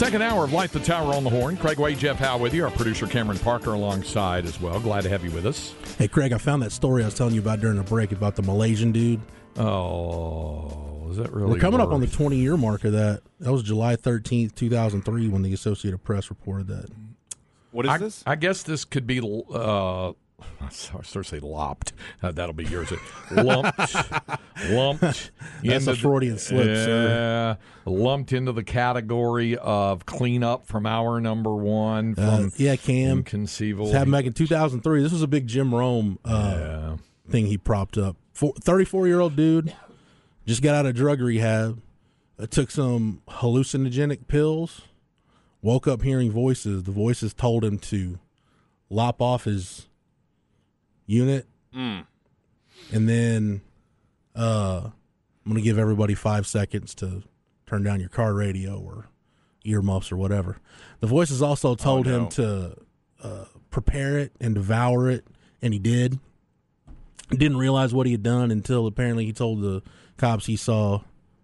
Second hour of Light the Tower on the Horn. Craig Way, Jeff Howe with you. Our producer Cameron Parker alongside as well. Glad to have you with us. Hey, Craig, I found that story I was telling you about during the break about the Malaysian dude. Oh, is that really? We're coming up on the 20 year mark of that. That was July 13th, 2003, when the Associated Press reported that. What is I, this? I guess this could be. Uh, I start to say lopped. Uh, that'll be yours. lumped, lumped. That's into a Freudian slip, yeah, sir. lumped into the category of cleanup from our number one Uh, yeah, Cam. inconceivable. This happened back in 2003. This was a big Jim Rome uh, Yeah. thing he propped up. 34 year old dude just got out of drug rehab, uh, took some hallucinogenic pills, woke up hearing voices. The voices told him to lop off his unit, and then uh, I'm going to give everybody five seconds to turn down your car radio or earmuffs or whatever. The voices also told him no. to uh, prepare it and devour it, and he did. Didn't realize what he had done until apparently he told the cops he saw,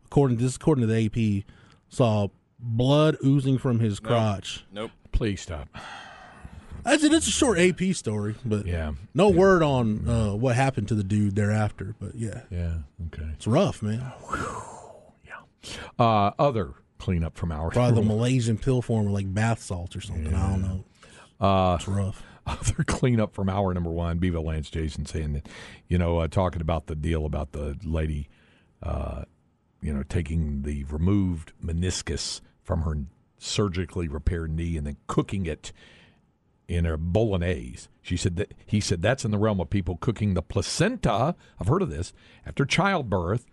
according to this, according to the AP, saw blood oozing from his crotch. Nope. Please stop. That's it. It's a short AP story, but Yeah. no word on uh, what happened to the dude thereafter. But yeah, Yeah. Okay. it's rough, man. Uh, other cleanup from our Probably the Malaysian pill form, like bath salts or something. I don't know. Uh, It's rough. other cleanup from hour number one. Bevo Lance Jason saying that, you know, uh, talking about the deal about the lady, uh, you know, taking the removed meniscus from her surgically repaired knee and then cooking it in a bolognese. She said that he said that's in the realm of people cooking the placenta. I've heard of this after childbirth,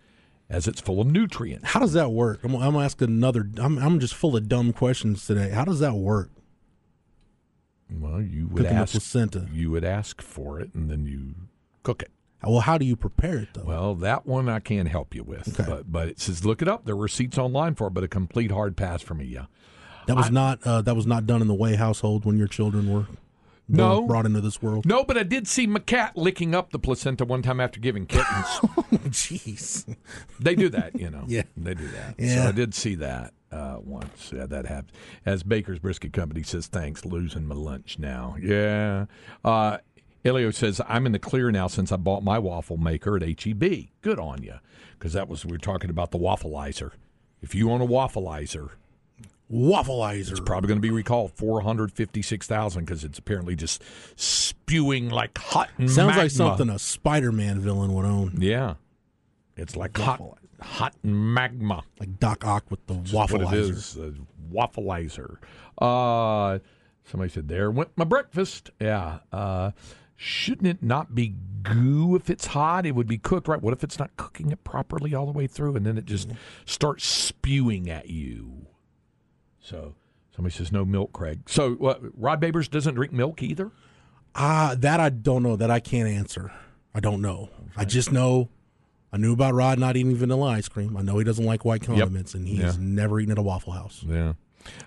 as it's full of nutrients. How does that work? I'm, I'm asking another. I'm, I'm just full of dumb questions today. How does that work? Well, you would Cooking the ask placenta. You would ask for it, and then you cook it. Uh, well, how do you prepare it though? Well, that one I can't help you with. Okay. But but it says look it up. There were receipts online for it, but a complete hard pass for me. Yeah. That was not. Uh, that was not done in the way household when your children were No. brought into this world. No, but I did see my cat licking up the placenta one time after giving kittens. Jeez. they do that, you know. Yeah. They do that. So Yeah. I did see that uh, once. Yeah, that happened. As Baker's Brisket Company says, thanks, losing my lunch now. Yeah. Uh, Elio says, I'm in the clear now since I bought my waffle maker at HEB. Good on you. Because that was, we were talking about the waffleizer. If you own a waffleizer, Waffleizer. it's probably going to be recalled 456,000 because it's apparently just spewing like hot Sounds magma. like something a Spider-Man villain would own, Yeah. It's like hot, hot magma. like Doc Ock with the That's what it waffleizer. is, waffleizer. Uh, somebody said, there went my breakfast. Yeah. Uh, shouldn't it not be goo if it's hot? It would be cooked, right? What if it's not cooking it properly all the way through and then it just starts spewing at you? So somebody says, no milk, Craig. So what, Rod Babers doesn't drink milk either? Ah, that I don't know. That I can't answer. I don't know. I just know. I knew about Rod not eating vanilla ice cream. I know he doesn't like white condiments, and he's Yeah. never eaten at a Waffle House. Yeah.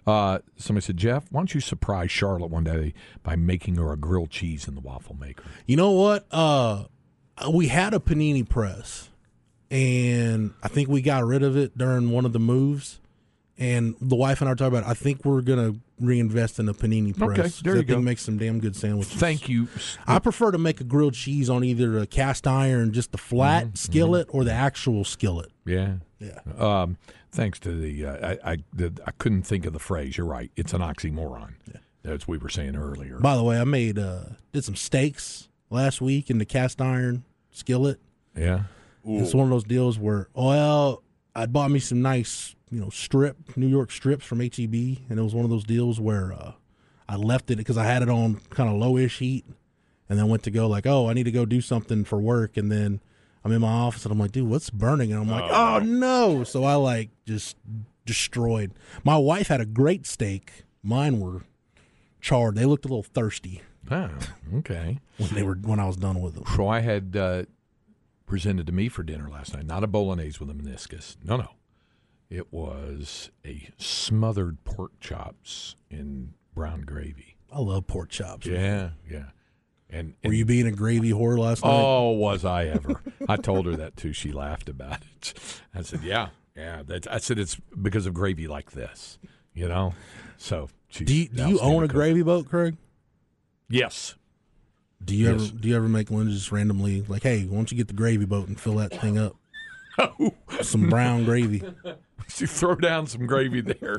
Uh, somebody said, Jeff, why don't you surprise Charlotte one day by making her a grilled cheese in the waffle maker? You know what? Uh, we had a panini press, and I think we got rid of it during one of the moves. And the wife and I are talking about. I think we're gonna reinvest in a panini press. Okay, there you go. Make some damn good sandwiches. Thank you. I prefer to make a grilled cheese on either a cast iron, just the flat Mm-hmm, skillet, or the actual skillet. Yeah. Yeah. Um, thanks to the, uh, I, I, the, I couldn't think of the phrase. You're right. It's an oxymoron. As we were saying earlier. By the way, I made uh did some steaks last week in the cast iron skillet. yeah. It's one of those deals where, well, I bought me some nice, you know, strip New York strips from HEB, and it was one of those deals where uh, I left it because I had it on kind of lowish heat, and then went to go like, oh, I need to go do something for work, and then I'm in my office and I'm like, dude, what's burning? And I'm like, oh no! So I like just destroyed. My wife had a great steak. Mine were charred. They looked a little thirsty Oh, okay. when they were when I was done with them. So I had uh, presented to me for dinner last night, not a bolognese with a meniscus. No, no. It was a smothered pork chops in brown gravy. I love pork chops. Yeah, yeah. And, Were you being a gravy whore last night? Oh, was I ever? I told her that too. She laughed about it. I said, "Yeah, yeah." That's, I said it's because of gravy like this, you know. So, she, Do you, do you own a cook. gravy boat, Craig? Yes. Do you Yes. ever do you ever make Linda just randomly like, hey, why don't you get the gravy boat and fill that thing up? Some brown gravy, She throw down some gravy there.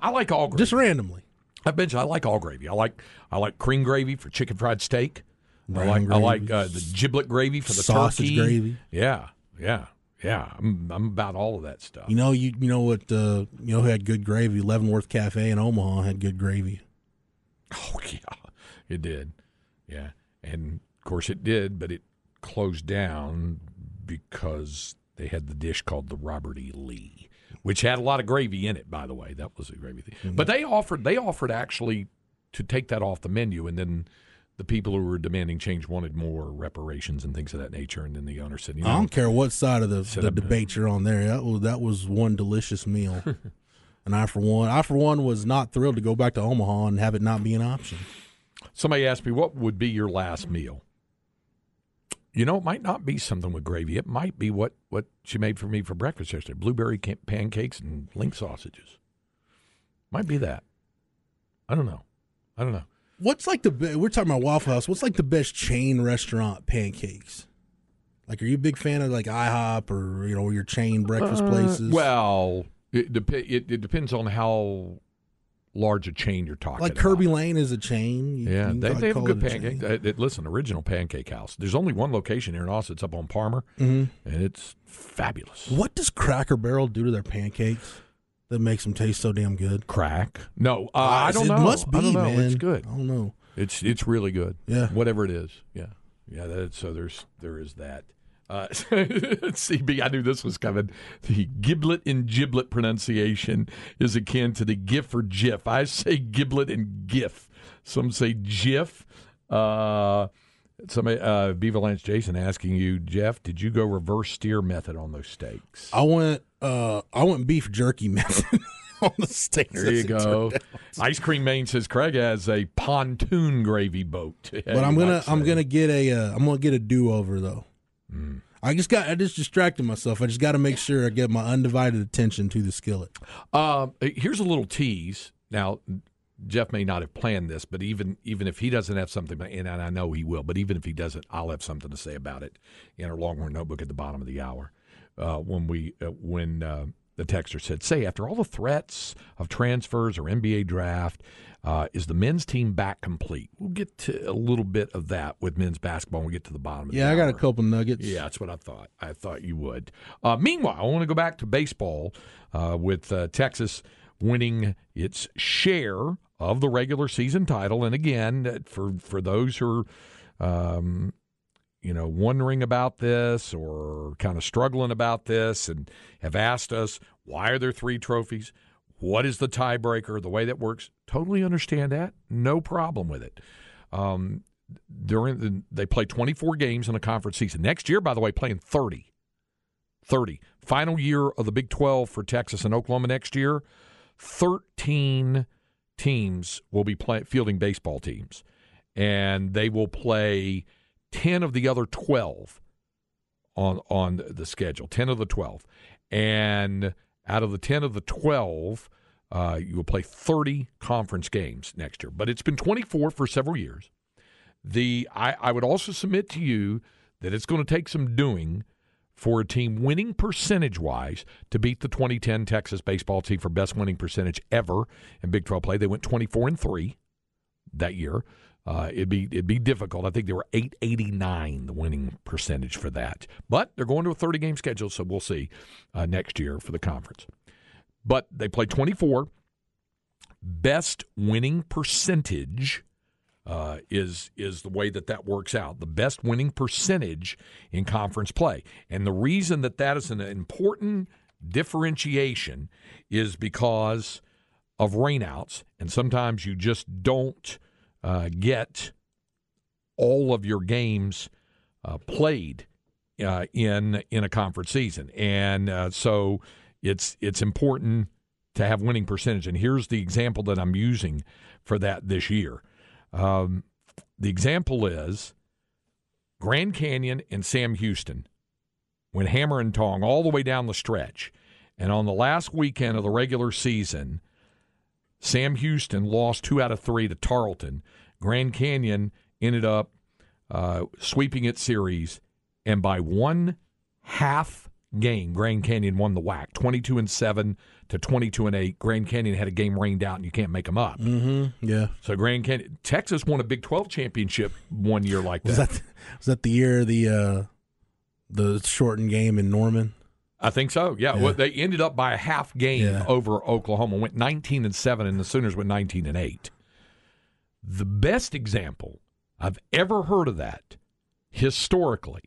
I like all gravy. just randomly. I bet you I like all gravy. I like I like cream gravy for chicken fried steak. I Brown like I like uh, the giblet gravy for the Sausage turkey. gravy. Yeah, yeah, yeah. I'm I'm about all of that stuff. You know, you you know what? Uh, you know who had good gravy? Leavenworth Cafe in Omaha had good gravy. Oh yeah, it did. Yeah, and of course it did, but it closed down because they had the dish called the Robert E. Lee, which had a lot of gravy in it. By the way, that was a gravy thing. Mm-hmm. But they offered they offered actually to take that off the menu, and then the people who were demanding change wanted more reparations and things of that nature. And then the owner said, "You I don't care what side of the, the up- debate you're on there. That was that was one delicious meal. and I for one, I for one was not thrilled to go back to Omaha and have it not be an option. Somebody asked me, what would be your last meal? You know, it might not be something with gravy. It might be what, what she made for me for breakfast yesterday blueberry ca- pancakes and link sausages. Might be that. I don't know. I don't know. What's like the be- we're talking about Waffle House? What's like the best chain restaurant pancakes? Like, are you a big fan of like IHOP or you know your chain breakfast places? Uh, Well, it, dep- it, it depends on how large a chain you're talking like about. Kerbey Lane is a chain. You Yeah, can they, they have a good it a pancake. Uh, listen, original pancake house. There's only one location here in Austin. It's up on Parmer, Mhm. and it's fabulous. What does Cracker Barrel do to their pancakes that makes them taste so damn good? Crack? No, uh, I don't it know. must be, I don't know. man. It's good. I don't know. It's it's really good. Yeah. Whatever it is. Yeah. Yeah. That, so there's there is that. Uh, CB, I knew this was coming. The giblet and giblet pronunciation is akin to the GIF or GIF. I say giblet and GIF. Some say GIF. Uh, somebody, uh, Beaver Lance Jason asking you, Jeff, did you go reverse steer method on those steaks? I went uh I went beef jerky method on the steaks. There you go. Ice Cream Main says Craig has a pontoon gravy boat. But I'm gonna I'm gonna get a uh, I'm gonna get a do over though. I just got I just distracted myself. I just got to make sure I get my undivided attention to the skillet. Uh, here's a little tease. Now, Jeff may not have planned this, but even even if he doesn't have something, and I know he will, but even if he doesn't, I'll have something to say about it in our Longhorn notebook at the bottom of the hour. Uh, when we uh, when uh, the texter said, "Say after all the threats of transfers or NBA draft, uh, is the men's team back complete?" We'll get to a little bit of that with men's basketball when we get to the bottom. of Yeah, I got a couple nuggets. Yeah, that's what I thought. I thought you would. Uh, meanwhile, I want to go back to baseball uh, with uh, Texas winning its share of the regular season title. And again, for for those who are, um, you know, wondering about this or kind of struggling about this, and have asked us why are there three trophies? What is the tiebreaker? The way that works, totally understand that. No problem with it. Um, during the, they play 24 games in a conference season. Next year, by the way, playing 30. 30. Final year of the Big 12 for Texas and Oklahoma next year. 13 teams will be play, fielding baseball teams, and they will play 10 of the other 12 on on the schedule. 10 of the 12. And out of the 10 of the 12, uh, you will play 30 conference games next year. But it's been 24 for several years. The I, I would also submit to you that it's going to take some doing for a team winning percentage wise to beat the 2010 Texas baseball team for best winning percentage ever in Big 12 play. They went 24 and 3 that year. Uh, it'd be it'd be difficult. I think they were 889 the winning percentage for that. But they're going to a 30 game schedule, so we'll see uh, next year for the conference. But they play 24. Best winning percentage uh, is is the way that that works out. The best winning percentage in conference play, and the reason that that is an important differentiation is because of rainouts, and sometimes you just don't uh, get all of your games uh, played uh, in in a conference season, and uh, so it's it's important to have winning percentage. And here's the example that I'm using for that this year. Um, the example is Grand Canyon and Sam Houston went hammer and tong all the way down the stretch. And on the last weekend of the regular season, Sam Houston lost two out of three to Tarleton. Grand Canyon ended up uh, sweeping its series, and by one half game, Grand Canyon won the WAC, twenty-two and seven to twenty-two and eight. Grand Canyon had a game rained out, and you can't make them up. Mm-hmm. Yeah. So Grand Canyon, Texas won a Big Twelve championship one year like Was that. that was that the year the uh, the shortened game in Norman? I think so. Yeah. Yeah. Well, they ended up by a half game Yeah. over Oklahoma. Went 19 and 7 and the Sooners went 19 and 8. The best example I've ever heard of that historically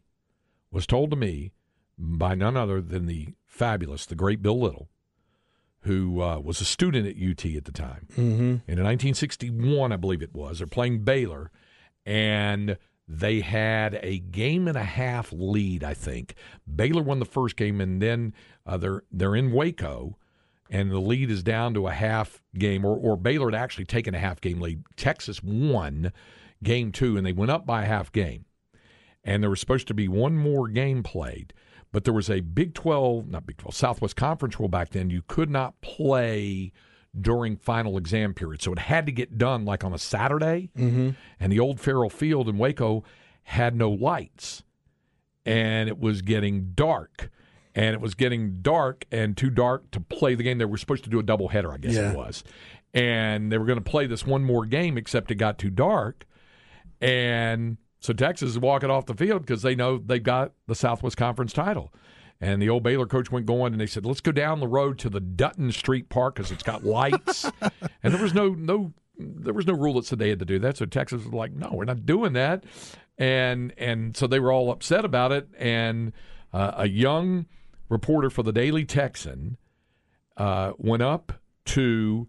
was told to me by none other than the fabulous, the great Bill Little, who uh, was a student at UT at the time. Mm-hmm. And in 1961, I believe it was, they're playing Baylor, and they had a game and a half lead. I think Baylor won the first game, and then uh, they're they're in Waco, and the lead is down to a half game, or or Baylor had actually taken a half game lead. Texas won game two, and they went up by a half game, and there was supposed to be one more game played. But there was a Big 12, not Big 12, Southwest Conference rule back then. You could not play during final exam period. So it had to get done like on a Saturday. Mm-hmm. And the old Farrell Field in Waco had no lights. And it was getting dark. And it was getting dark and too dark to play the game. They were supposed to do a doubleheader, I guess Yeah. it was. And they were going to play this one more game, except it got too dark. And so Texas is walking off the field because they know they've got the Southwest Conference title. And the old Baylor coach went going, and they said, "Let's go down the road to the Dutton Street Park because it's got lights." and there was no no there was no rule that said they had to do that. So Texas was like, "No, we're not doing that." And and so they were all upset about it. And uh, a young reporter for the Daily Texan uh, went up to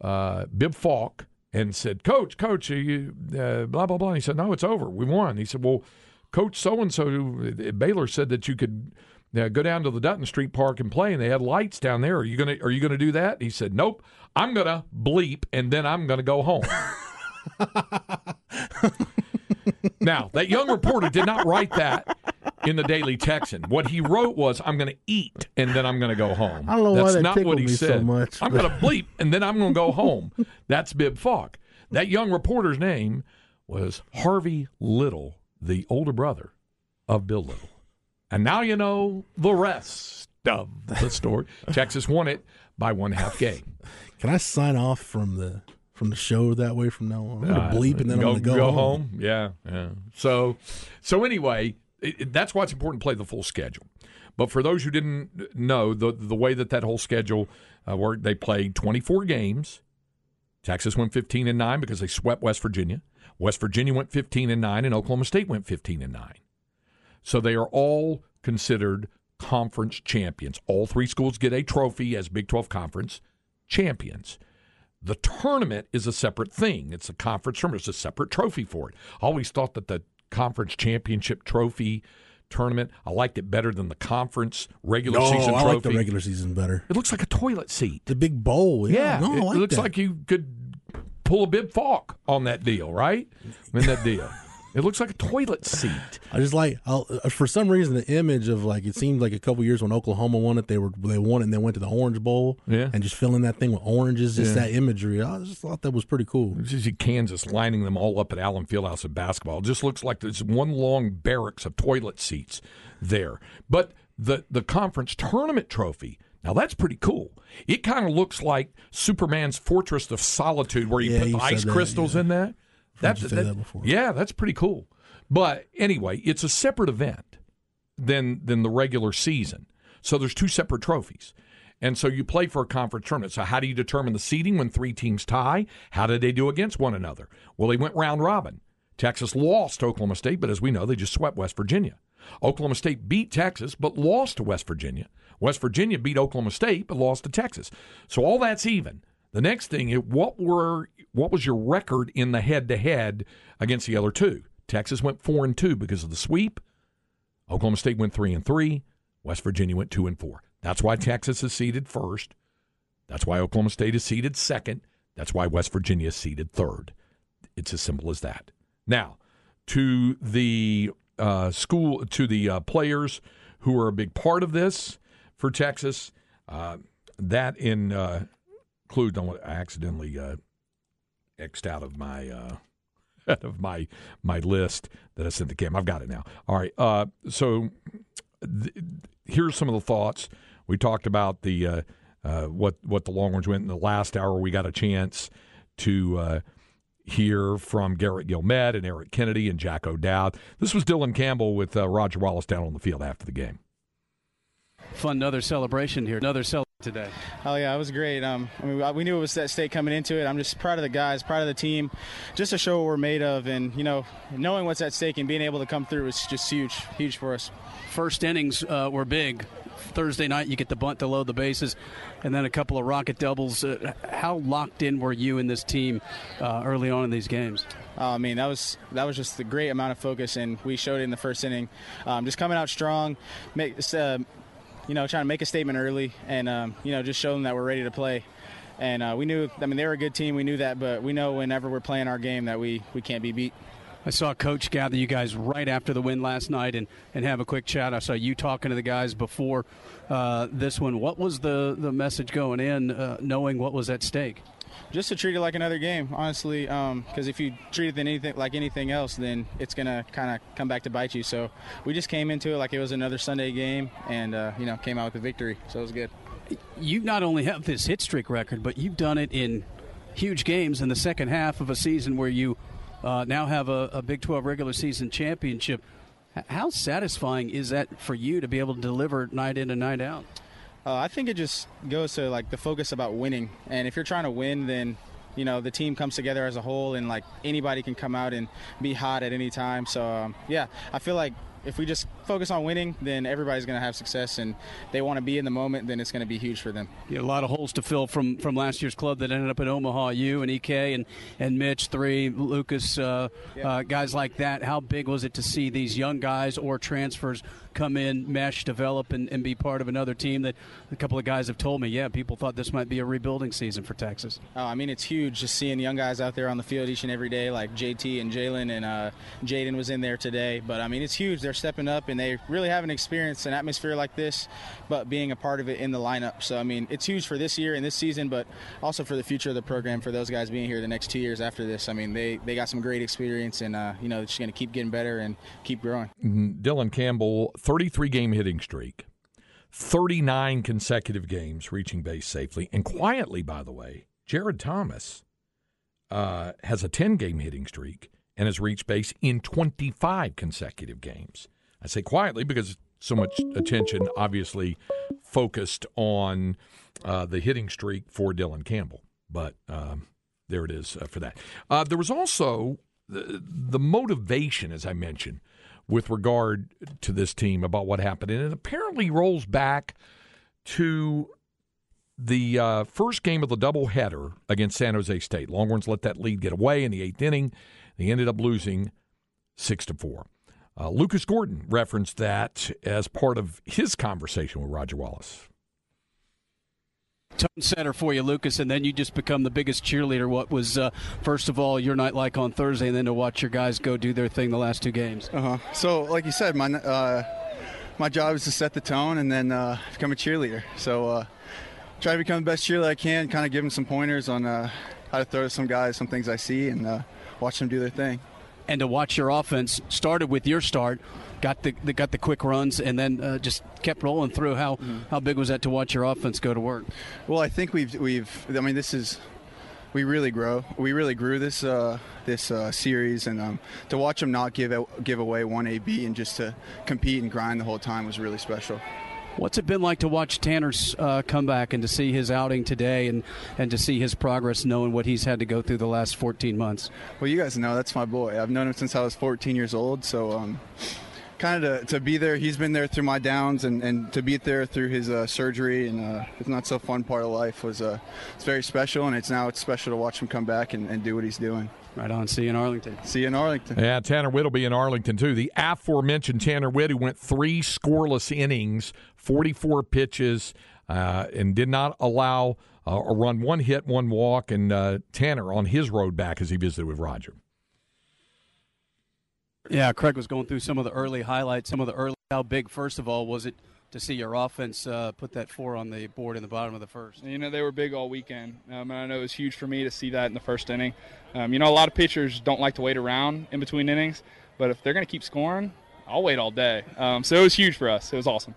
uh, Bibb Falk and said, "Coach, Coach, are you uh, blah blah blah." And he said, "No, it's over. We won." He said, "Well, Coach so and so Baylor said that you could." Uh, go down to the Dutton Street Park and play, and they had lights down there. Are you gonna Are you gonna do that? He said, "Nope. I'm gonna bleep, and then I'm gonna go home." now, that young reporter did not write that in the Daily Texan. What he wrote was, "I'm going to eat and then I'm going to go home." I don't know why That's that not what he me so said. much, I'm going to bleep and then I'm going to go home. That's Bibb Falk. That young reporter's name was Harvey Little, the older brother of Bill Little. And now you know the rest of the story. Texas won it by one half game. Can I sign off from the from the show that way from now on? I'm gonna Uh, bleep and then go, I'm gonna go, home. Yeah, yeah. So, so anyway, it, it- that's why it's important to play the full schedule. But for those who didn't know, the the way that that whole schedule uh, worked, they played 24 games. Texas went 15 and nine because they swept West Virginia. West Virginia went 15 and nine, and Oklahoma State went 15 and nine. So they are all considered conference champions. All three schools get a trophy as Big 12 conference champions. The tournament is a separate thing. It's a conference tournament. It's a separate trophy for it. I always thought that the conference championship trophy tournament, I liked it better than the conference regular No, season I trophy. like the regular season better. it looks like a toilet seat. The big bowl. Yeah, Yeah, no, I it like looks that. like you could pull a Bibb Falk on that deal, right? In that deal. It looks like a toilet seat. I just like I'll, uh, for some reason the image of like it seemed like a couple years when Oklahoma won it, they were they won it and they went to the Orange Bowl, Yeah. and just filling that thing with oranges, just Yeah. that imagery. I just thought that was pretty cool. Just Kansas lining them all up at Allen Fieldhouse of basketball. It just looks like there's one long barracks of toilet seats there. But the the conference tournament trophy. Now that's pretty cool. It kind of looks like Superman's Fortress of Solitude, where you Yeah, put the ice that, crystals yeah. in that. That's say that before. Yeah, that's pretty cool. But anyway, it's a separate event than than the regular season. So there's two separate trophies. And so you play for a conference tournament. So how do you determine the seeding when three teams tie? How did they do against one another? Well, they went round robin. Texas lost to Oklahoma State, but as we know, they just swept West Virginia. Oklahoma State beat Texas, but lost to West Virginia. West Virginia beat Oklahoma State, but lost to Texas. So all that's even. The next thing what were what was your record in the head to head against the other two? Texas went four and two because of the sweep. Oklahoma State went three and three. West Virginia went two and four. That's why Texas is seeded first. That's why Oklahoma State is seeded second. That's why West Virginia is seeded third. It's as simple as that. Now, to the uh, school, to the uh, players who are a big part of this for Texas, uh, that in uh, includes. I accidentally uh, xed out of my uh, out of my my list that I sent to Cam. I've got it now. All right. Uh, so th- here's some of the thoughts we talked about the uh, uh, what what the Longhorns went in the last hour. We got a chance to uh, hear from Garrett Guillemette and Eric Kennedy and Jack O'Dowd. This was Dylan Campbell with uh, Roger Wallace down on the field after the game. Fun, another celebration here, another celebration today. Oh yeah, it was great. Um, I mean, we knew it was that stake coming into it. I'm just proud of the guys, proud of the team, just to show what we're made of, and you know, knowing what's at stake and being able to come through is just huge, huge for us. First innings uh, were big. Thursday night, you get the bunt to load the bases, and then a couple of rocket doubles. Uh, how locked in were you in this team uh, early on in these games? Uh, I mean, that was that was just a great amount of focus, and we showed it in the first inning. Um, just coming out strong, make uh, you know, trying to make a statement early, and um, you know, just show them that we're ready to play. And uh, we knew, I mean, they were a good team. We knew that, but we know whenever we're playing our game that we we can't be beat. I saw Coach gather you guys right after the win last night and, and have a quick chat. I saw you talking to the guys before uh, this one. What was the, the message going in, uh, knowing what was at stake? Just to treat it like another game, honestly. Because if you treat it anything like anything else, then it's gonna kind of come back to bite you. So we just came into it like it was another Sunday game, and uh, you know came out with a victory. So it was good. You not only have this hit streak record, but you've done it in huge games in the second half of a season where you uh, now have a, a Big 12 regular season championship. How satisfying is that for you to be able to deliver night in and night out? Uh, I think it just goes to like the focus about winning, and if you're trying to win, then you know the team comes together as a whole, and like anybody can come out and be hot at any time. So um, yeah, I feel like if we just focus on winning, then everybody's going to have success, and they want to be in the moment, then it's going to be huge for them. You had a lot of holes to fill from, from last year's club that ended up in Omaha. You and Ek and, and Mitch, Trey, Lucas, uh, uh, guys like that. How big was it to see these young guys or transfers come in, mesh, develop, and, and be part of another team that a couple of guys have told me, yeah, people thought this might be a rebuilding season for Texas. Uh, I mean, it's huge just seeing young guys out there on the field each and every day, like JT and Jalen and uh, Jaden was in there today. But I mean, it's huge. They're stepping up and they really haven't experienced an atmosphere like this, but being a part of it in the lineup. So I mean, it's huge for this year and this season, but also for the future of the program for those guys being here the next two years after this. I mean, they they got some great experience and uh, you know, it's just going to keep getting better and keep growing. Dylan Campbell, 33 game hitting streak, 39 consecutive games reaching base safely. And quietly, by the way, Jared Thomas uh, has a 10 game hitting streak and has reached base in 25 consecutive games. I say quietly because so much attention obviously focused on uh, the hitting streak for Dylan Campbell. But um, there it is uh, for that. Uh, there was also the, the motivation, as I mentioned, with regard to this team about what happened. And it apparently rolls back to the uh, first game of the doubleheader against San Jose State. Longhorns let that lead get away in the eighth inning. They ended up losing six to four. Uh, Lucas Gordon referenced that as part of his conversation with Roger Wallace. Tone center for you, Lucas, and then you just become the biggest cheerleader. What was uh, first of all your night like on Thursday, and then to watch your guys go do their thing the last two games? Uh huh. So, like you said, my uh, my job is to set the tone and then uh, become a cheerleader. So, uh, try to become the best cheerleader I can. Kind of give them some pointers on uh, how to throw to some guys, some things I see, and uh, watch them do their thing. And to watch your offense started with your start got the, the got the quick runs and then uh, just kept rolling through. How mm-hmm. how big was that to watch your offense go to work? Well, I think we've we've I mean this is we really grow. We really grew this uh, this uh, series, and um, to watch them not give give away one AB and just to compete and grind the whole time was really special. What's it been like to watch Tanner's uh, comeback and to see his outing today and, and to see his progress, knowing what he's had to go through the last 14 months? Well, you guys know that's my boy. I've known him since I was 14 years old, so um, kind of to, to, be there. He's been there through my downs, and, and to be there through his uh, surgery and uh, his not so fun part of life was uh, it's very special. And it's now it's special to watch him come back and, and do what he's doing. Right on. See you in Arlington. See you in Arlington. Yeah, Tanner Witt will be in Arlington too. The aforementioned Tanner Witt, who went three scoreless innings, 44 pitches, uh, and did not allow uh, a run, one hit, one walk, and uh, Tanner on his road back as he visited with Roger. Yeah, Craig was going through some of the early highlights, some of the early. How big, first of all, was it to see your offense uh, put that four on the board in the bottom of the first? You know, they were big all weekend. Um, and I know it was huge for me to see that in the first inning. Um, you know, a lot of pitchers don't like to wait around in between innings, but if they're going to keep scoring, I'll wait all day. Um, so it was huge for us. It was awesome.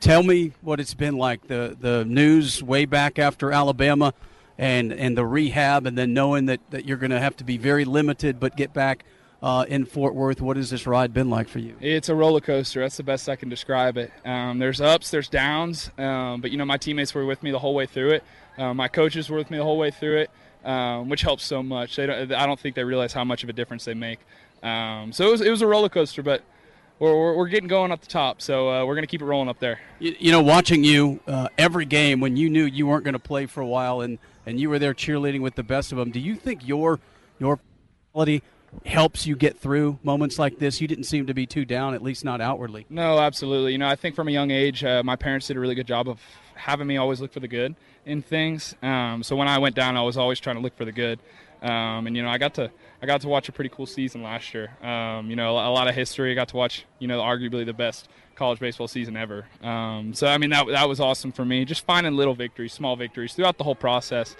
Tell me what it's been like the the news way back after Alabama and and the rehab and then knowing that, that you're going to have to be very limited but get back – uh, in Fort Worth. What has this ride been like for you? It's a roller coaster. That's the best I can describe it. Um, there's ups, there's downs, um, but you know my teammates were with me the whole way through it. Uh, my coaches were with me the whole way through it, um, which helps so much. Don't, I don't think they realize how much of a difference they make. Um, so it was, it was a roller coaster, but we're, we're, getting going up the top, so uh, we're going to keep it rolling up there. You, you know, watching you uh, every game when you knew you weren't going to play for a while and, and you were there cheerleading with the best of them, do you think your your quality helps you get through moments like this? You didn't seem to be too down, at least not outwardly. No, absolutely. You know, I think from a young age, uh, my parents did a really good job of having me always look for the good in things. Um, so when I went down, I was always trying to look for the good. Um, and you know, I got to I got to watch a pretty cool season last year. Um, you know, a, lot of history. I got to watch you know arguably the best college baseball season ever. Um, so I mean that that was awesome for me. Just finding little victories, small victories throughout the whole process.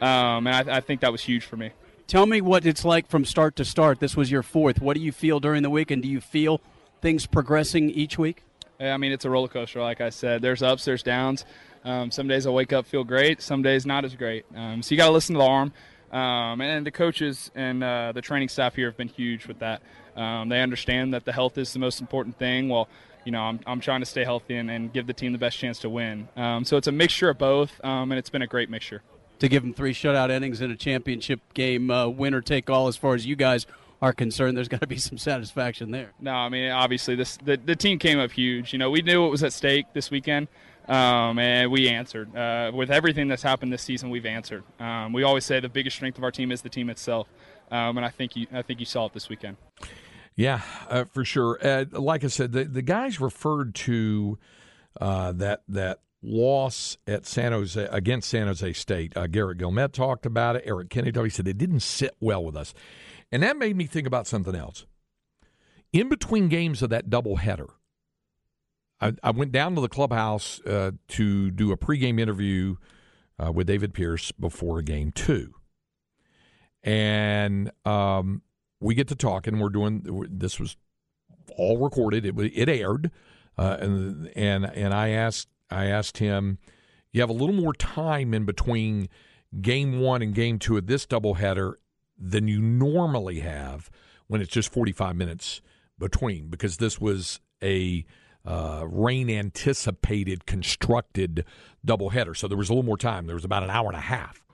Um, and I, I think that was huge for me. Tell me what it's like from start to start. This was your fourth. What do you feel during the week, and do you feel things progressing each week? Yeah, I mean, it's a roller coaster, like I said. There's ups, there's downs. Um, some days I wake up feel great, some days not as great. Um, so you got to listen to the arm. Um, and the coaches and uh, the training staff here have been huge with that. Um, they understand that the health is the most important thing. Well, you know, I'm, I'm trying to stay healthy and, and give the team the best chance to win. Um, so it's a mixture of both, um, and it's been a great mixture to give them three shutout innings in a championship game, uh, winner take all. As far as you guys are concerned, there's got to be some satisfaction there. No, I mean obviously this the, the team came up huge. You know, we knew what was at stake this weekend. Um, and we answered. Uh, with everything that's happened this season, we've answered. Um, we always say the biggest strength of our team is the team itself, um, and I think you, I think you saw it this weekend. Yeah, uh, for sure. Uh, like I said, the, the guys referred to uh, that that loss at San Jose against San Jose State. Uh, Garrett Guillemette talked about it. Eric Kennedy he said it didn't sit well with us, and that made me think about something else. In between games of that doubleheader, I, I went down to the clubhouse uh, to do a pregame interview uh, with David Pierce before game two, and um, we get to talk, and we're doing this was all recorded. It it aired, uh, and and and I asked I asked him, you have a little more time in between game one and game two of this doubleheader than you normally have when it's just 45 minutes between, because this was a uh, rain anticipated, constructed doubleheader. So there was a little more time. There was about an hour and a half.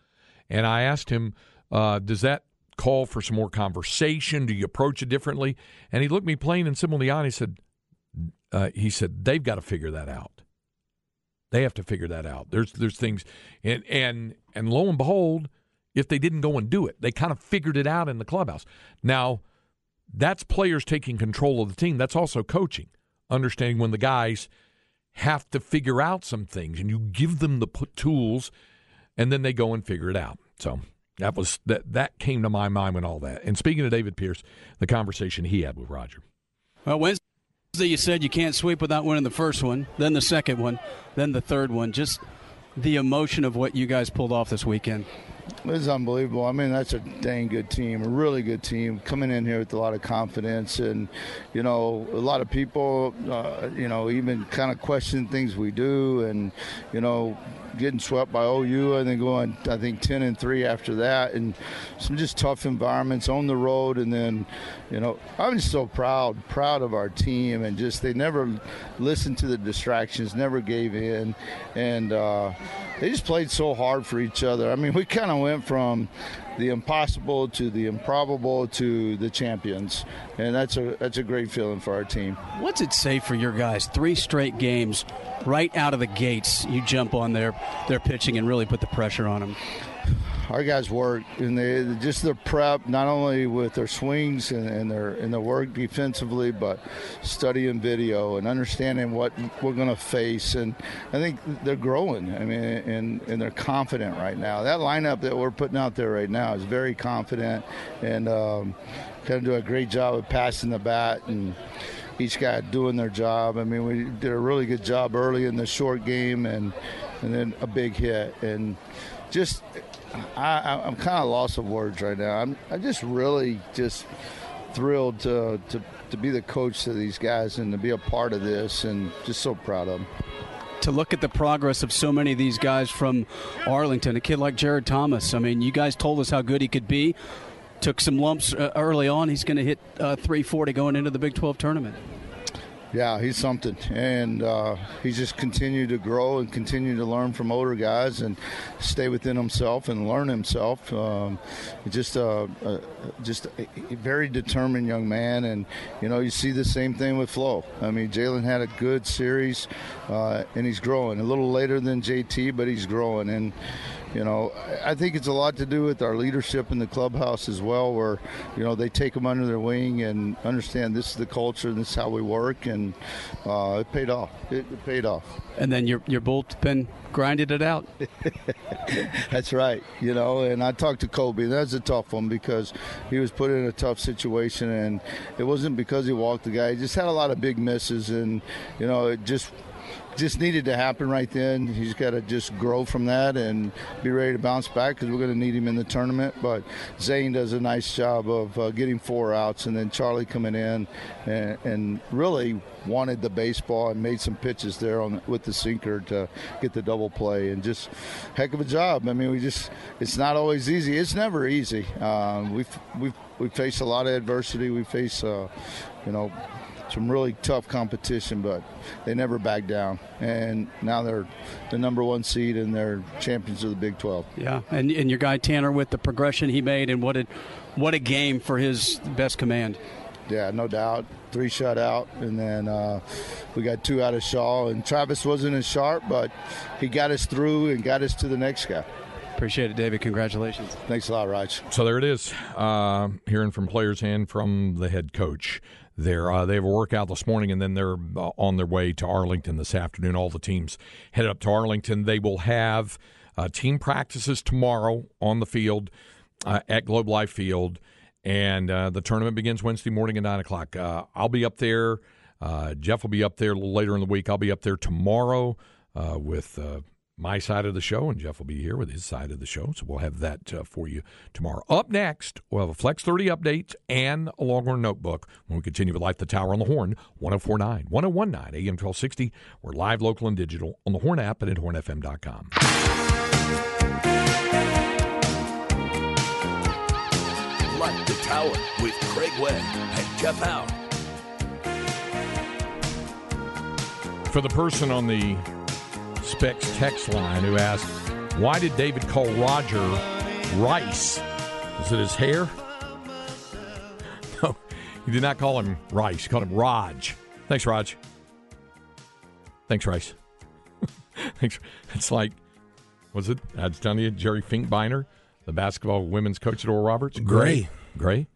And I asked him, uh, does that call for some more conversation? Do you approach it differently? And he looked me plain and simple in the eye and he said, uh, he said, they've got to figure that out. They have to figure that out. There's there's things, and and and lo and behold, if they didn't go and do it, they kind of figured it out in the clubhouse. Now, that's players taking control of the team. That's also coaching, understanding when the guys have to figure out some things, and you give them the tools, and then they go and figure it out. So that was that. That came to my mind when all that. And speaking of David Pierce, the conversation he had with Roger. Well, Wednesday you said you can't sweep without winning the first one, then the second one, then the third one. Just the emotion of what you guys pulled off this weekend. It's unbelievable. I mean, that's a dang good team, a really good team, coming in here with a lot of confidence, and you know, a lot of people, uh, you know, even kind of question things we do, and you know, getting swept by OU and then going, I think, 10 and 3 after that. And some just tough environments on the road. And then, you know, I'm just so proud, proud of our team. And just they never listened to the distractions, never gave in. And uh, they just played so hard for each other. I mean, we kind of went from the impossible to the improbable to the champions, and that's a that's a great feeling for our team. What's it say for your guys? Three straight games, right out of the gates, you jump on their their pitching and really put the pressure on them our guys work and they just their prep not only with their swings and, and their and their work defensively but studying video and understanding what we're going to face. And I think they're growing I mean and and they're confident right now. That lineup that we're putting out there right now is very confident and um, kind of do a great job of passing the bat and each guy doing their job. I mean, we did a really good job early in the short game, and and then a big hit, and just I, am kind of lost of words right now. I'm, I'm just really just thrilled to, to, to be the coach to these guys and to be a part of this and just so proud of them. To look at the progress of so many of these guys from Arlington, a kid like Jared Thomas. I mean, you guys told us how good he could be. Took some lumps uh, early on. He's going to hit uh, 340 going into the Big 12 tournament yeah, he's something, and uh, he's just continued to grow and continue to learn from older guys and stay within himself and learn himself. Um, just a, a just a very determined young man, and you know you see the same thing with Flo. I mean, Jalen had a good series, uh, and he's growing a little later than JT, but he's growing, and you know, I think it's a lot to do with our leadership in the clubhouse as well, where, you know, they take them under their wing and understand this is the culture and this is how we work, and uh, it paid off. It, it, paid off. And then your your bullpen grinded it out. That's right. You know, and I talked to Kobe. That's a tough one because he was put in a tough situation, and it wasn't because he walked the guy. He just had a lot of big misses, and you know, it just just needed to happen right then. He's got to just grow from that and be ready to bounce back because we're going to need him in the tournament. But Zane does a nice job of uh, getting four outs, and then Charlie coming in and, and, really wanted the baseball and made some pitches there on with the sinker to get the double play and just heck of a job. I mean, we just it's not always easy. It's never easy. Um, we've we've we face a lot of adversity. We face, uh, you know, some really tough competition, but they never back down. And now they're the number one seed and they're champions of the Big 12. Yeah, and, and your guy Tanner with the progression he made and what a, what a game for his best command. Yeah, no doubt. Three shutout, and then uh, we got two out of Shaw. And Travis wasn't as sharp, but he got us through and got us to the next guy. Appreciate it, David. Congratulations. Thanks a lot, Raj. So there it is. Uh, hearing from players and from the head coach there. Uh, they have a workout this morning, and then they're uh, on their way to Arlington this afternoon. All the teams head up to Arlington. They will have uh, team practices tomorrow on the field uh, at Globe Life Field, and uh, the tournament begins Wednesday morning at nine o'clock. Uh, I'll be up there. Jeff will be up there a little later in the week. I'll be up there tomorrow with my side of the show, and Jeff will be here with his side of the show. So we'll have that uh, for you tomorrow. Up next, we'll have a Flex 30 update and a Longhorn notebook when we continue with Light the Tower on the Horn, 1049, 1019, AM 1260. We're live, local, and digital on the Horn app and at hornfm.com. Light the Tower with Craig Way and Jeff Howe. For the person on the Specs text line who asked, Why did David call Roger Rice? Is it his hair? No, he did not call him Rice. He called him Raj. Thanks, Raj. Thanks, Rice. Thanks. It's like, was it? I was telling you, Jerry Finkbeiner, the basketball women's coach at Oral Roberts. Gray. Gray.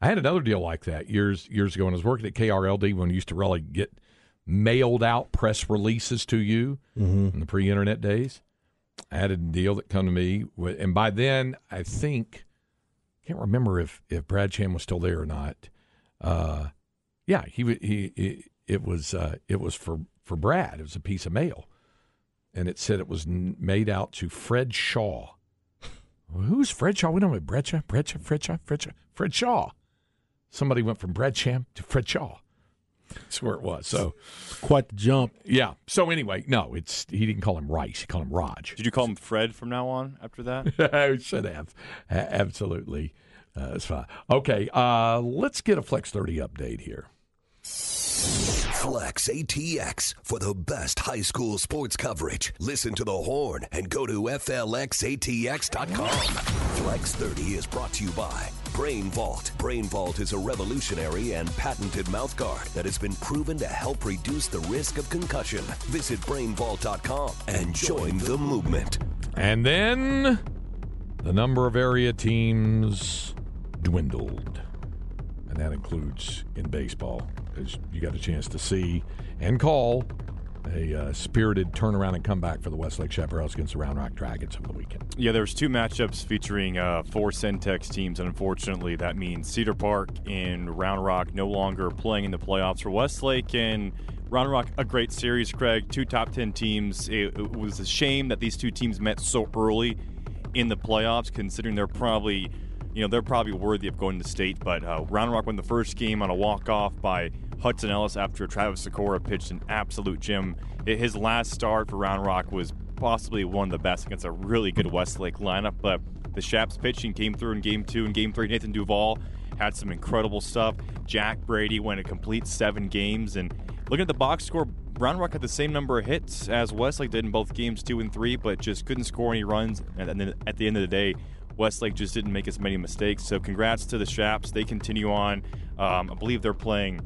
I had another deal like that years years ago when I was working at KRLD when we used to really get mailed out press releases to you Mhm. in the pre-internet days. I had a deal that come to me, and by then I think can't remember if if Brad Sham was still there or not. Uh, yeah, he he, he it was uh, it was for for Brad. It was a piece of mail, and it said it was n- made out to Fred Shaw. Well, Who's Fred Shaw? We don't know Brad Shaw, Brad Shaw, Fred Shaw, Fred Shaw, Fred Shaw. Somebody went from Brad Sham to Fred Shaw. That's where it was. So Quite the jump. yeah. So anyway, no, it's he didn't call him Rice. He called him Raj. Did you call him Fred from now on after that? I should have. A- Absolutely. Uh, it's fine. Okay, uh, let's get a Flex 30 update here. Flex ATX for the best high school sports coverage. Listen to the horn and go to FLXATX.com. Flex 30 is brought to you by Brain Vault. Brain Vault is a revolutionary and patented mouthguard that has been proven to help reduce the risk of concussion. Visit brainvault.com and join the movement. And then the number of area teams dwindled. And that includes in baseball, as you got a chance to see and call a uh, spirited turnaround and comeback for the Westlake Chaparrals against the Round Rock Dragons over the weekend. Yeah, there was two matchups featuring uh, four Centex teams, and unfortunately, that means Cedar Park and Round Rock no longer playing in the playoffs for Westlake. And Round Rock, a great series, Craig. Two top ten teams. It, it was a shame that these two teams met so early in the playoffs, considering they're probably, you know, they're probably worthy of going to state. But uh, Round Rock won the first game on a walk off by Hudson Ellis after Travis Sikora pitched an absolute gem. His last start for Round Rock was possibly one of the best against a really good Westlake lineup. But the Chaps pitching came through in game two and game three. Nathan Duval had some incredible stuff. Jack Brady went a complete seven games. And looking at the box score, Round Rock had the same number of hits as Westlake did in both games two and three, but just couldn't score any runs. And then at the end of the day, Westlake just didn't make as many mistakes. So congrats to the Chaps. They continue on. Um, I believe they're playing.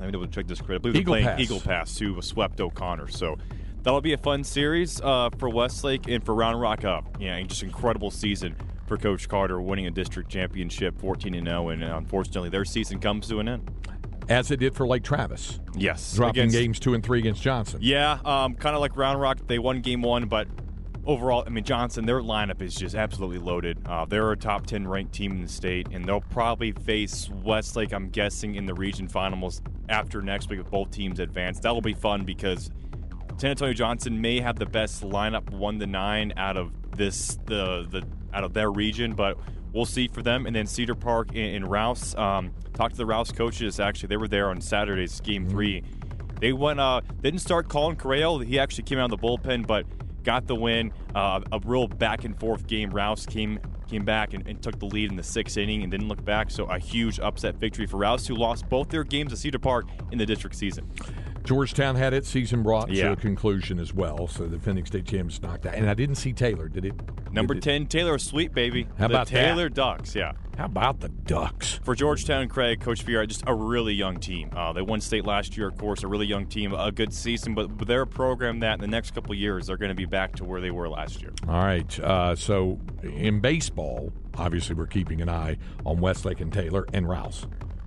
Let me to check this. Credit. I believe Eagle they're playing Pass. Eagle Pass, who swept O'Connor. So that'll be a fun series uh, for Westlake and for Round Rock up. Yeah, just incredible season for Coach Carter, winning a district championship, 14 and 0, and unfortunately their season comes to an end. As it did for Lake Travis. Yes, Dropping against- games two and three against Johnson. Yeah, um, kind of like Round Rock, they won game one, but overall, I mean Johnson, their lineup is just absolutely loaded. Uh, they're a top 10 ranked team in the state, and they'll probably face Westlake. I'm guessing in the region finals after next week if both teams advance. That'll be fun because San Antonio Johnson may have the best lineup one to nine out of this the the out of their region, but we'll see for them. And then Cedar Park and, and Rouse. Um, talked to the Rouse coaches. Actually, they were there on Saturday's game three. They went. Uh, didn't start Colin Correal. He actually came out of the bullpen, but got the win. Uh, a real back and forth game. Rouse came came back and, and took the lead in the sixth inning and didn't look back. So a huge upset victory for Rouse, who lost both their games at Cedar Park in the district season. Georgetown had its season brought to a conclusion as well. So the defending state champions knocked out. And I didn't see Taylor. Did it? Number did it- 10, Taylor Sweet, baby. How the about that? Taylor Ducks, yeah. How about the Ducks? For Georgetown, Craig, Coach Vieira, just a really young team. Uh, they won state last year, of course, a really young team, a good season, but they're a program that in the next couple years, they're going to be back to where they were last year. All right. Uh, so in baseball, obviously we're keeping an eye on Westlake and Taylor and Rouse.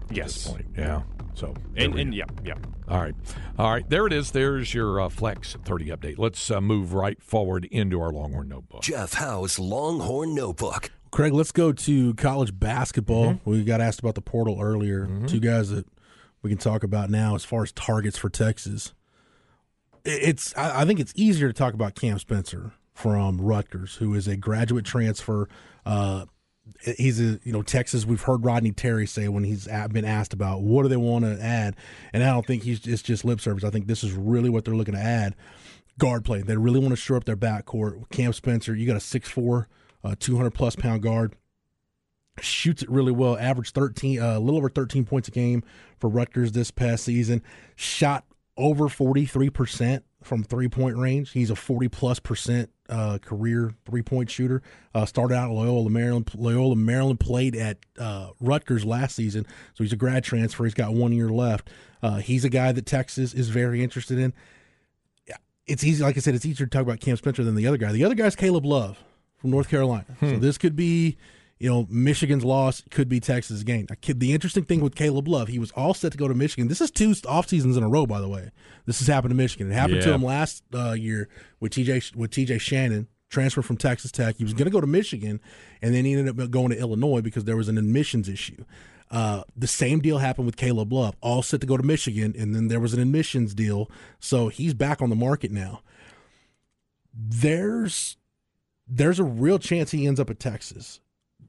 Yes. point. Yeah. So And, we and yeah, yeah. All right. All right. There it is. There's your uh, Flex 30 update. Let's uh, move right forward into our Longhorn notebook. Jeff Howe's Longhorn Notebook. Craig, let's go to college basketball. We got asked about the portal earlier. Two guys that we can talk about now as far as targets for Texas. I- It's I I think it's easier to talk about Cam Spencer from Rutgers, who is a graduate transfer. Uh, he's a you know Texas. We've heard Rodney Terry say when he's been asked about what do they want to add, and I don't think he's it's just lip service. I think this is really what they're looking to add guard play. They really want to shore up their backcourt. Cam Spencer, you got a 6'4", uh, 200 plus pound guard. Shoots it really well. Averaged 13, uh, a little over 13 points a game for Rutgers this past season. Shot over 43% from three point range. He's a 40 plus percent uh, career three point shooter. Uh, started out at Loyola Maryland. Loyola Maryland played at uh, Rutgers last season, so he's a grad transfer. He's got one year left. Uh, he's a guy that Texas is very interested in it's easy. Like I said, it's easier to talk about Cam Spencer than the other guy. The other guy's Caleb Love from North Carolina. So this could be, you know, Michigan's loss could be Texas' gain. The interesting thing with Caleb Love, he was all set to go to Michigan. This is two off seasons in a row, by the way. This has happened to Michigan. It happened Yeah. to him last uh, year with TJ with TJ Shannon transfer from Texas Tech. He was going to go to Michigan, and then he ended up going to Illinois because there was an admissions issue. Uh, the same deal happened with Caleb Love, all set to go to Michigan, and then there was an admissions deal. So he's back on the market now. There's there's a real chance he ends up at Texas.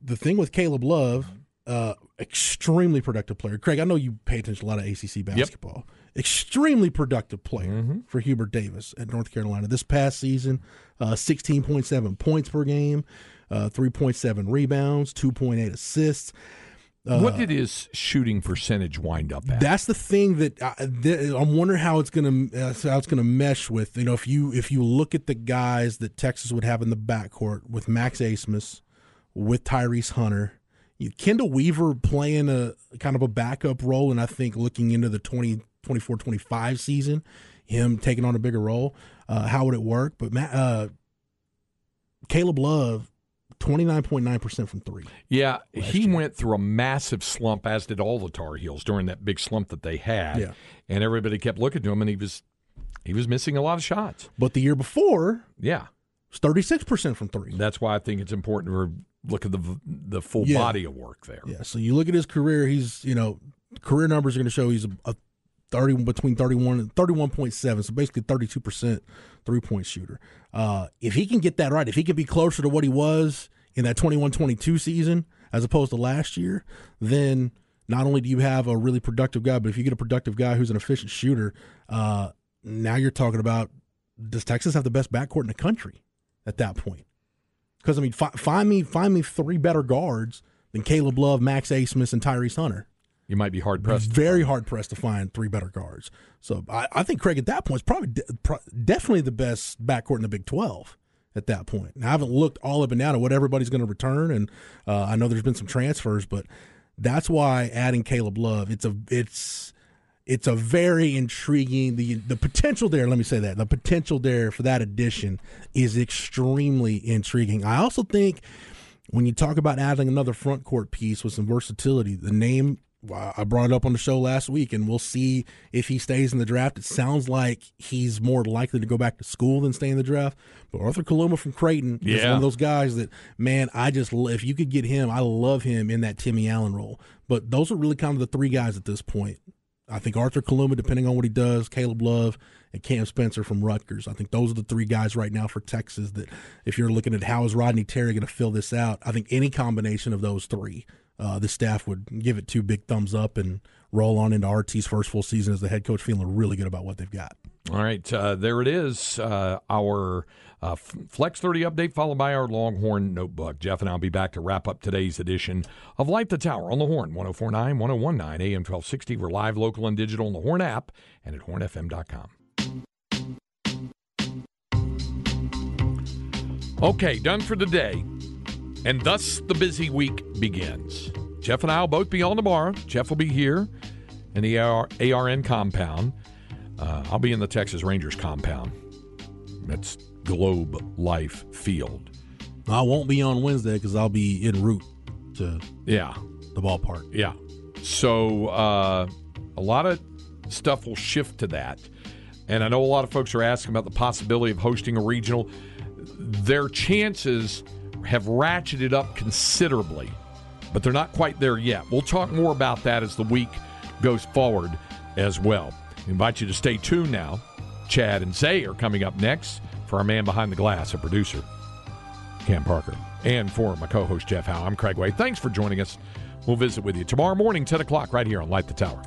The thing with Caleb Love, uh, extremely productive player. Craig, I know you pay attention to a lot of ACC basketball. Extremely productive player for Hubert Davis at North Carolina. This past season, uh, 16.7 points per game, uh, 3.7 rebounds, 2.8 assists. what did his shooting percentage wind up at? That's the thing that I, th- I'm wondering how it's gonna uh, how it's gonna mesh with you know if you if you look at the guys that Texas would have in the backcourt with Max Abmas, with Tyrese Hunter, you, Chendall Weaver playing a kind of a backup role, and I think looking into the 2024 25 season, him taking on a bigger role, uh, how would it work? But Ma- uh, Caleb Love, 29.9% from three. Yeah, he went through a massive slump, as did all the Tar Heels during that big slump that they had. Yeah. And everybody kept looking to him, and he was he was missing a lot of shots. But the year before, Yeah, it's 36% from three. that's why I think it's important to look at the the full Yeah. body of work there. Yeah, so you look at his career, he's, you know, career numbers are going to show he's a, a 30 between 31 and 31.7, so basically 32% three-point shooter. Uh, if he can get that right, if he can be closer to what he was in that 21-22 season as opposed to last year, then not only do you have a really productive guy, but if you get a productive guy who's an efficient shooter, uh, now you're talking about does Texas have the best backcourt in the country at that point? Because I mean, fi- find me find me three better guards than Caleb Love, Max Abmas, and Tyrese Hunter. You might be hard pressed. Very hard pressed to find three better guards. So I, I think Craig at that point is probably de- pro- definitely the best backcourt in the Big Twelve at that point. Now, I haven't looked all up and down at what everybody's going to return, and uh, I know there's been some transfers, but that's why adding Caleb Love it's a it's it's a very intriguing the the potential there. Let me say that the potential there for that addition is extremely intriguing. I also think when you talk about adding another front court piece with some versatility, the name I brought it up on the show last week, and we'll see if he stays in the draft. It sounds like he's more likely to go back to school than stay in the draft. But Arthur Kaluma from Creighton is one of those guys that, man, I just if you could get him, I love him in that Timmy Allen role. But those are really kind of the three guys at this point. I think Arthur Kaluma, depending on what he does, Caleb Love, and Cam Spencer from Rutgers. I think those are the three guys right now for Texas that if you're looking at how is Rodney Terry going to fill this out, I think any combination of those three, uh, the staff would give it two big thumbs up and roll on into RT's first full season as the head coach, feeling really good about what they've got. All right, uh, there it is. Uh, our uh, Flex 30 update, followed by our Longhorn Notebook. Jeff and I'll be back to wrap up today's edition of Light the Tower on the Horn, 1049, 1019, AM 1260. We're live, local, and digital on the Horn app and at hornfm.com. Okay, done for the day. And thus the busy week begins. Jeff and I will both be on tomorrow. Jeff will be here in the AR- ARN compound. Uh, I'll be in the Texas Rangers compound. That's Globe Life Field. I won't be on Wednesday because I'll be en route to Yeah, the ballpark. yeah. So uh, a lot of stuff will shift to that. And I know a lot of folks are asking about the possibility of hosting a regional. Their chances have ratcheted up considerably, but they're not quite there yet. We'll talk more about that as the week goes forward as well. We invite you to stay tuned now. Chad and Zay are coming up next for our man behind the glass, a producer, Cam Parker. And for my co host, Jeff Howe, I'm Craig Way. Thanks for joining us. We'll visit with you tomorrow morning, 10 o'clock, right here on Light the Tower.